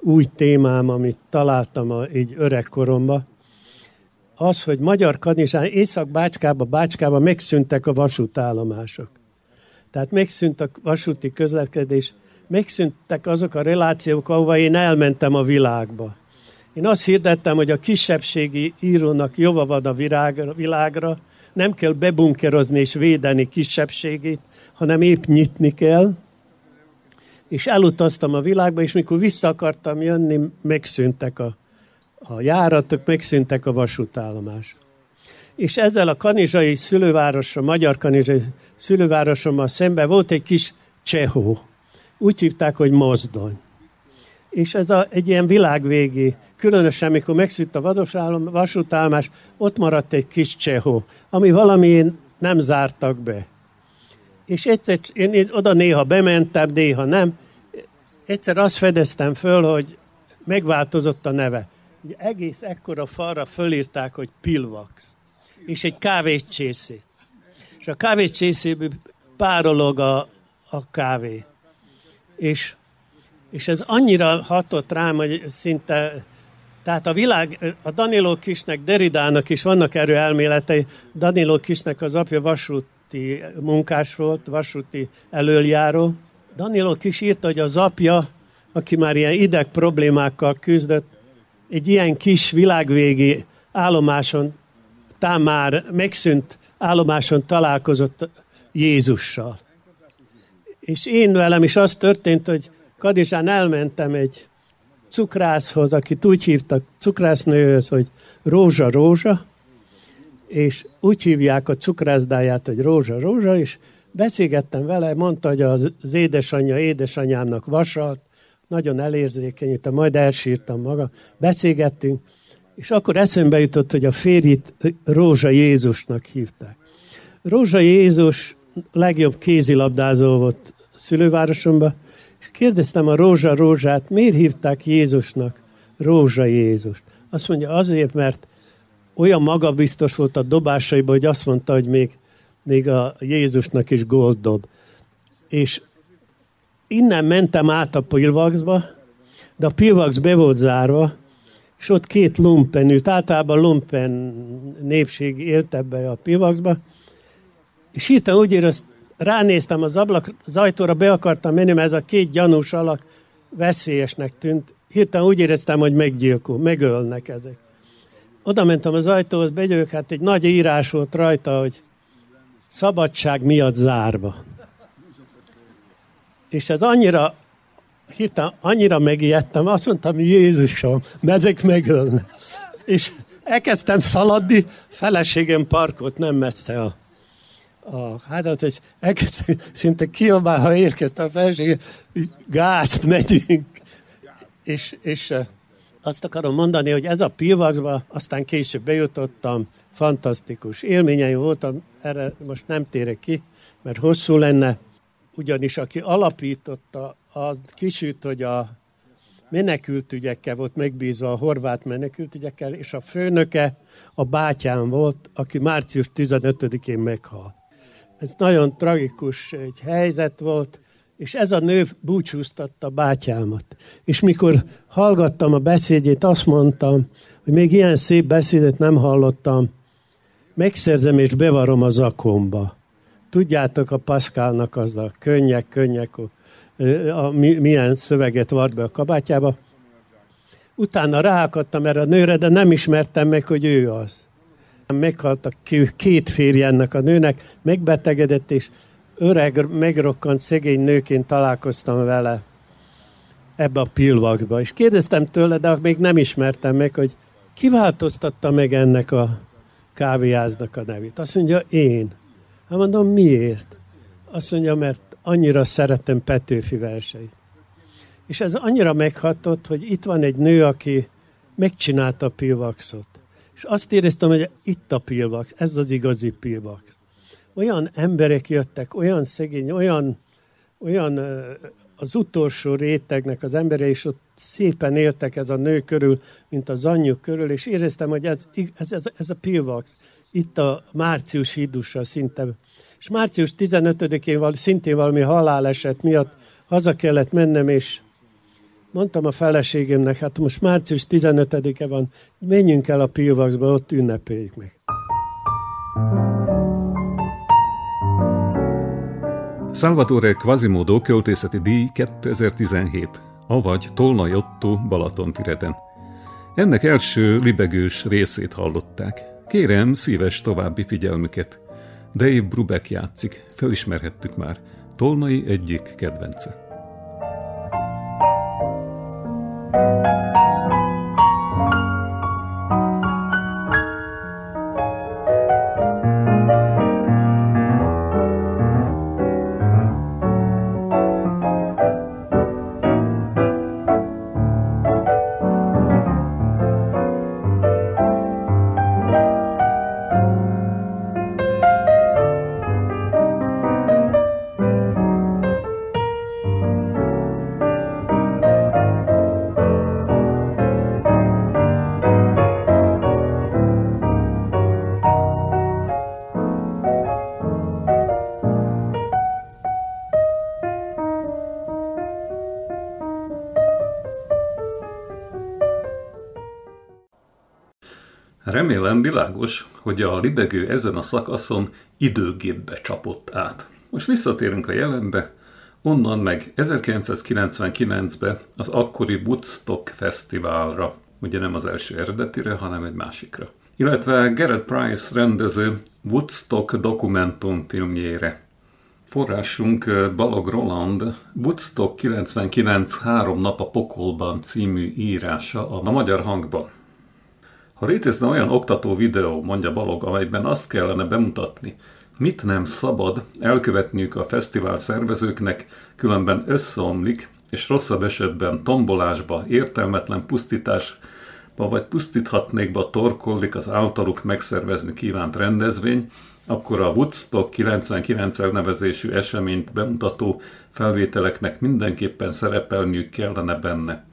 új témám, amit találtam a, így öregkoromban, az, hogy Magyar Kanizsán, Észak-Bácskába, Bácskába megszűntek a vasútállomások. Tehát megszűnt a vasúti közlekedés, megszűntek azok a relációk, ahova én elmentem a világba. Én azt hirdettem, hogy a kisebbségi írónak jova van a világra, világra, nem kell bebunkerozni és védeni kisebbségét, hanem épp nyitni kell. és elutaztam a világba, és mikor vissza akartam jönni, megszűntek a, a járatok, megszűntek a vasútállomás. És ezzel a kanizsai szülővárosra, magyar kanizsai szülővárosommal szemben volt egy kis csehó. Úgy hívták, hogy mozdony. És ez a, egy ilyen világvégi, különösen mikor megszűnt a vasútállomás, ott maradt egy kis csehó, ami valami nem zártak be. És egyszer, én, én oda néha bementem, néha nem. Egyszer azt fedeztem föl, hogy megváltozott a neve. Ugye egész ekkora falra fölírták, hogy Pilvax. És egy kávécsészé. És a kávécsészéből párolog a, a kávé. És, és ez annyira hatott rám, hogy szinte tehát a világ, a Danilo Kisnek, Deridának is vannak erő elméletei. Danilo Kisnek az apja vasúti munkás volt, vasúti előjáró. Danilo Kis írta, hogy az apja, aki már ilyen ideg problémákkal küzdött, egy ilyen kis világvégi állomáson, tám már megszűnt állomáson találkozott Jézussal. És én velem is az történt, hogy Kadizsán elmentem egy cukrászhoz, akit úgy hívtak cukrásznőhöz, hogy Rózsa Rózsa, és úgy hívják a cukrászdáját, hogy Rózsa Rózsa, és beszélgettem vele, mondta, hogy az édesanyja édesanyámnak vasalt, nagyon elérzékenyítem, majd elsírtam maga, beszélgettünk, és akkor eszembe jutott, hogy a férjit Rózsa Jézusnak hívták. Rózsa Jézus legjobb kézilabdázó volt szülővárosomban, kérdeztem a Rózsa Rózsát, miért hívták Jézusnak Rózsa Jézust? Azt mondja, azért, mert olyan magabiztos volt a dobásaiban, hogy azt mondta, hogy még, még a Jézusnak is gólt dob. És innen mentem át a Pilvaxba, de a Pilvax be volt zárva, és ott két lumpen ült, általában lumpen népség élt ebbe a Pilvaxba, és hirtelen úgy érezt, ránéztem az ablak, az ajtóra be akartam menni, mert ez a két gyanús alak veszélyesnek tűnt. Hirtelen úgy éreztem, hogy meggyilkol, megölnek ezek. Oda mentem az ajtóhoz, begyők, hát egy nagy írás volt rajta, hogy szabadság miatt zárva. És ez annyira, hirtelen annyira megijedtem, azt mondtam, Jézusom, ezek megölnek. És elkezdtem szaladni, feleségem parkolt nem messze a a házat, és elkezdtem szinte kiabál, ha érkezte a felség, gázt megyünk. És, és azt akarom mondani, hogy ez a Pilvaxba, aztán később bejutottam, fantasztikus élményeim voltam, erre most nem térek ki, mert hosszú lenne, ugyanis aki alapította, az kisült, hogy a menekültügyekkel volt megbízva, a horvát menekültügyekkel, és a főnöke a bátyám volt, aki március 15-én meghalt. Ez nagyon tragikus egy helyzet volt, és ez a nő búcsúztatta bátyámat. És mikor hallgattam a beszédjét, azt mondtam, hogy még ilyen szép beszédet nem hallottam, megszerzem és bevarom a zakomba. Tudjátok a Pascalnak az a könnyek, könnyek, a, milyen szöveget vart be a kabátjába. Utána ráakadtam erre a nőre, de nem ismertem meg, hogy ő az. Meghalt a két férje ennek a nőnek, megbetegedett, és öreg, megrokkant szegény nőként találkoztam vele ebbe a pilvakba. És kérdeztem tőle, de még nem ismertem meg, hogy kiváltoztatta meg ennek a kávéháznak a nevét. Azt mondja, én. Hát mondom, miért? Azt mondja, mert annyira szeretem Petőfi verseit. És ez annyira meghatott, hogy itt van egy nő, aki megcsinálta a pilvaxot. És azt éreztem, hogy itt a pilvax, ez az igazi pilvax. Olyan emberek jöttek, olyan szegény, olyan, olyan az utolsó rétegnek az emberei, és ott szépen éltek ez a nő körül, mint az anyjuk körül, és éreztem, hogy ez, ez, ez, ez a pilvax. Itt a március hídussal szinte. És március 15-én szintén valami haláleset miatt haza kellett mennem, és mondtam a feleségemnek, hát most március 15-e van, menjünk el a Pilvaxba, ott ünnepeljük meg. Salvatore Quasimodo költészeti díj 2017, avagy Tolnai Otto Balatonfüreden. Ennek első libegős részét hallották. Kérem szíves további figyelmüket. Dave Brubeck játszik, felismerhettük már, Tolnai egyik kedvence. Remélem világos, hogy a libegő ezen a szakaszon időgépbe csapott át. Most visszatérünk a jelenbe, onnan meg 1999-be az akkori Woodstock Fesztiválra, ugye nem az első eredetire, hanem egy másikra. Illetve Garrett Price rendező Woodstock dokumentumfilmjére. Forrásunk Balog Roland Woodstock 99 három nap a pokolban című írása a magyar hangban. Ha létezne olyan oktató videó, mondja Balog, amelyben azt kellene bemutatni, mit nem szabad elkövetniük a fesztivál szervezőknek, különben összeomlik, és rosszabb esetben tombolásba, értelmetlen pusztításba vagy pusztíthatnék be torkollik az általuk megszervezni kívánt rendezvény, akkor a Woodstock 99 elnevezésű eseményt bemutató felvételeknek mindenképpen szerepelniük kellene benne.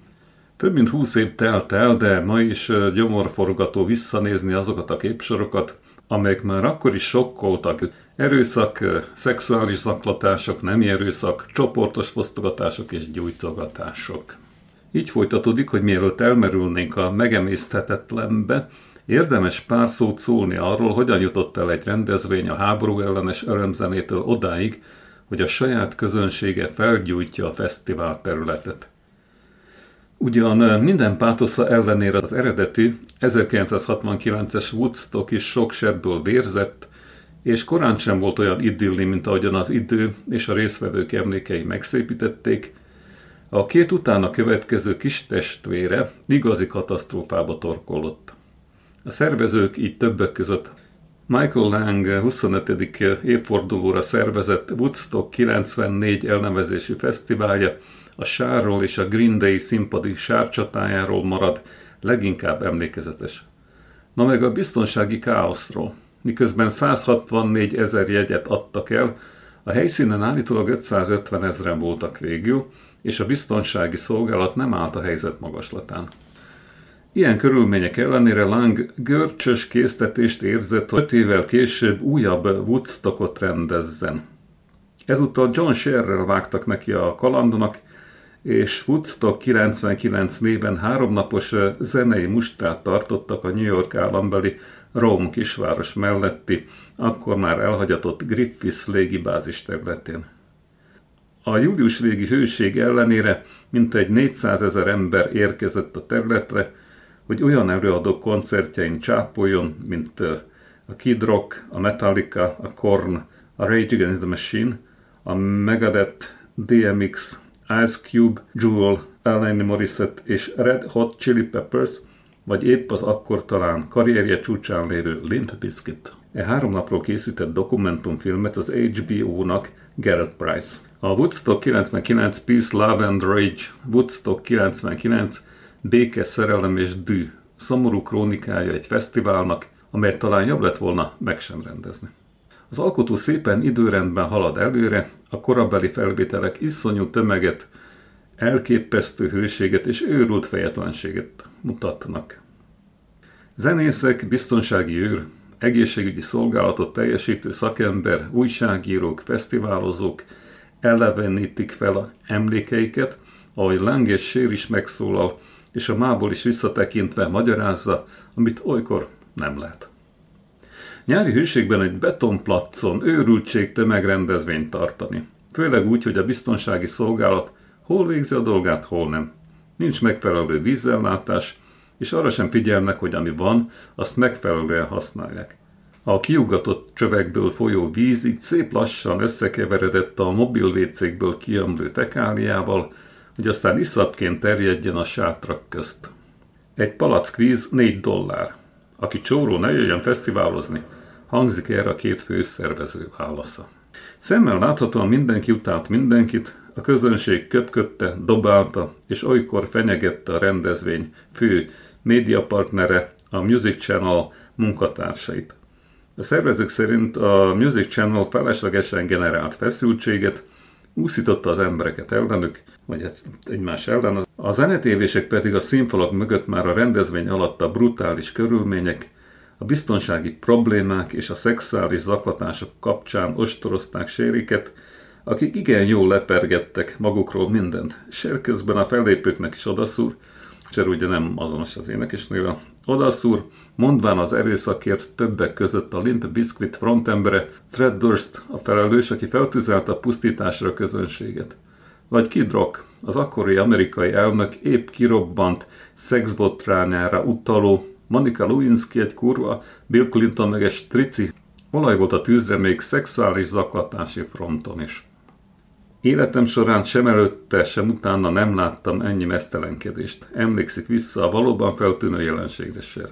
Több mint húsz év telt el, de ma is gyomorforgató visszanézni azokat a képsorokat, amelyek már akkor is sokkoltak. Erőszak, szexuális zaklatások, nemi erőszak, csoportos fosztogatások és gyújtogatások. Így folytatódik, hogy mielőtt elmerülnénk a megemészthetetlenbe, érdemes pár szót szólni arról, hogyan jutott el egy rendezvény a háború ellenes örömzenétől odáig, hogy a saját közönsége felgyújtja a fesztivál területet. Ugyan minden pátosza ellenére az eredeti 1969-es Woodstock is sok sebből vérzett, és korán sem volt olyan idilli, mint ahogyan az idő és a résztvevők emlékei megszépítették, a két utána következő kis testvére igazi katasztrófába torkollott. A szervezők így többek között Michael Lang 25. évfordulóra szervezett Woodstock 94 elnevezésű fesztiválja a sárról és a Green Day színpadi sárcsatájáról marad leginkább emlékezetes. Na meg a biztonsági káoszról. Miközben 164 ezer jegyet adtak el, a helyszínen állítólag 550 ezeren voltak végül, és a biztonsági szolgálat nem állt a helyzet magaslatán. Ilyen körülmények ellenére Lang görcsös késztetést érzett, hogy öt évvel később újabb Woodstockot rendezzen. Ezúttal John Sherrel vágtak neki a kalandnak, és Woodstock 99 néven háromnapos zenei mustrát tartottak a New York állambeli Rome kisváros melletti, akkor már elhagyatott Griffiths légibázis területén. A július végi hőség ellenére mintegy 400 ezer ember érkezett a területre, hogy olyan előadók koncertjein csápoljon, mint a Kid Rock, a Metallica, a Korn, a Rage Against the Machine, a Megadeth, DMX, Ice Cube, Jewel, Alain Morissette és Red Hot Chili Peppers, vagy épp az akkor talán karrierje csúcsán lévő Limp Bizkit. E három napról készített dokumentumfilmet az HBO-nak Garrett Price. A Woodstock 99 Peace, Love and Rage, Woodstock 99 Béke, szerelem és dű, szomorú krónikája egy fesztiválnak, amelyet talán jobb lett volna meg sem rendezni. Az alkotó szépen időrendben halad előre, a korabeli felvételek iszonyú tömeget, elképesztő hőséget és őrült fejetlenséget mutatnak. Zenészek, biztonsági őr, egészségügyi szolgálatot teljesítő szakember, újságírók, fesztiválozók elevenítik fel a emlékeiket, ahogy Lang és Sér is megszólal, és a mából is visszatekintve magyarázza, amit olykor nem lehet. Nyári hőségben egy betonplacon őrültség tömegrendezvényt tartani. Főleg úgy, hogy a biztonsági szolgálat hol végzi a dolgát, hol nem. Nincs megfelelő vízellátás, és arra sem figyelnek, hogy ami van, azt megfelelően használják. A kiugatott csövekből folyó víz így szép lassan összekeveredett a mobil vécékből kiömlő fekáliával, hogy aztán iszapként terjedjen a sátrak közt. Egy palack víz 4 dollár. Aki csóró, ne jöjjön fesztiválozni, hangzik erre a két főszervező válasza. Szemmel láthatóan mindenki utált mindenkit, a közönség köpködte, dobálta, és olykor fenyegette a rendezvény fő médiapartnere, a Music Channel munkatársait. A szervezők szerint a Music Channel feleslegesen generált feszültséget, úszította az embereket ellenük, vagy hát egymás ellen. A zenetévések pedig a színfalak mögött már a rendezvény alatt a brutális körülmények, a biztonsági problémák és a szexuális zaklatások kapcsán ostorozták sériket, akik igen jól lepergettek magukról mindent. Sér közben a fellépőknek is odaszúr, Cser ugye nem azonos az énekesnővel, Odaszúr, mondván az erőszakért többek között a Limp Biscuit frontembere Fred Durst a felelős, aki feltüzelte a pusztításra a közönséget. Vagy Kid Rock, az akkori amerikai elnök épp kirobbant szexbotrányára utaló Monica Lewinsky egy kurva, Bill Clinton meg egy strici, olaj volt a tűzre még szexuális zaklatási fronton is. Életem során sem előtte, sem utána nem láttam ennyi mesztelenkedést. Emlékszik vissza a valóban feltűnő jelenségre se.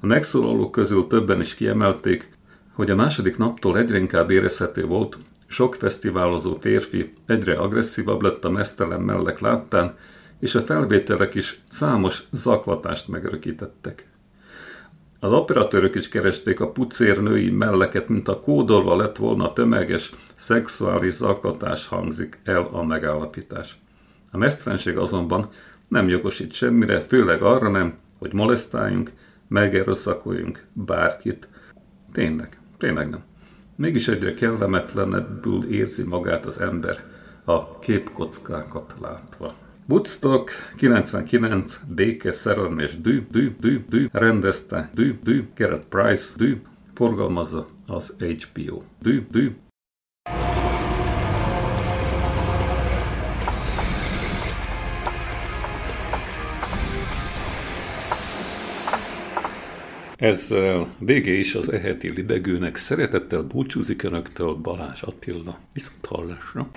A megszólalók közül többen is kiemelték, hogy a második naptól egyre inkább érezhető volt, sok fesztiválozó férfi egyre agresszívabb lett a mesztelen mellek láttán, és a felvételek is számos zaklatást megörökítettek. Az operatőrök is keresték a pucér női melleket, mint a kódolva lett volna tömeges, szexuális zaklatás hangzik el a megállapítás. A mesztelenség azonban nem jogosít semmire, főleg arra nem, hogy molesztáljunk, megerőszakoljunk bárkit. Tényleg, tényleg nem. Mégis egyre kellemetlenebbül érzi magát az ember a képkockákat látva. Woodstock 99, béke, szerelem és dű, dű, dű, dű, rendezte, dű, dű, Gerard Price, dű, forgalmazza az HBO. Dű, dű, Ezzel vége is az eheti libegőnek. Szeretettel búcsúzik Önöktől Balázs Attila. Viszont hallásra!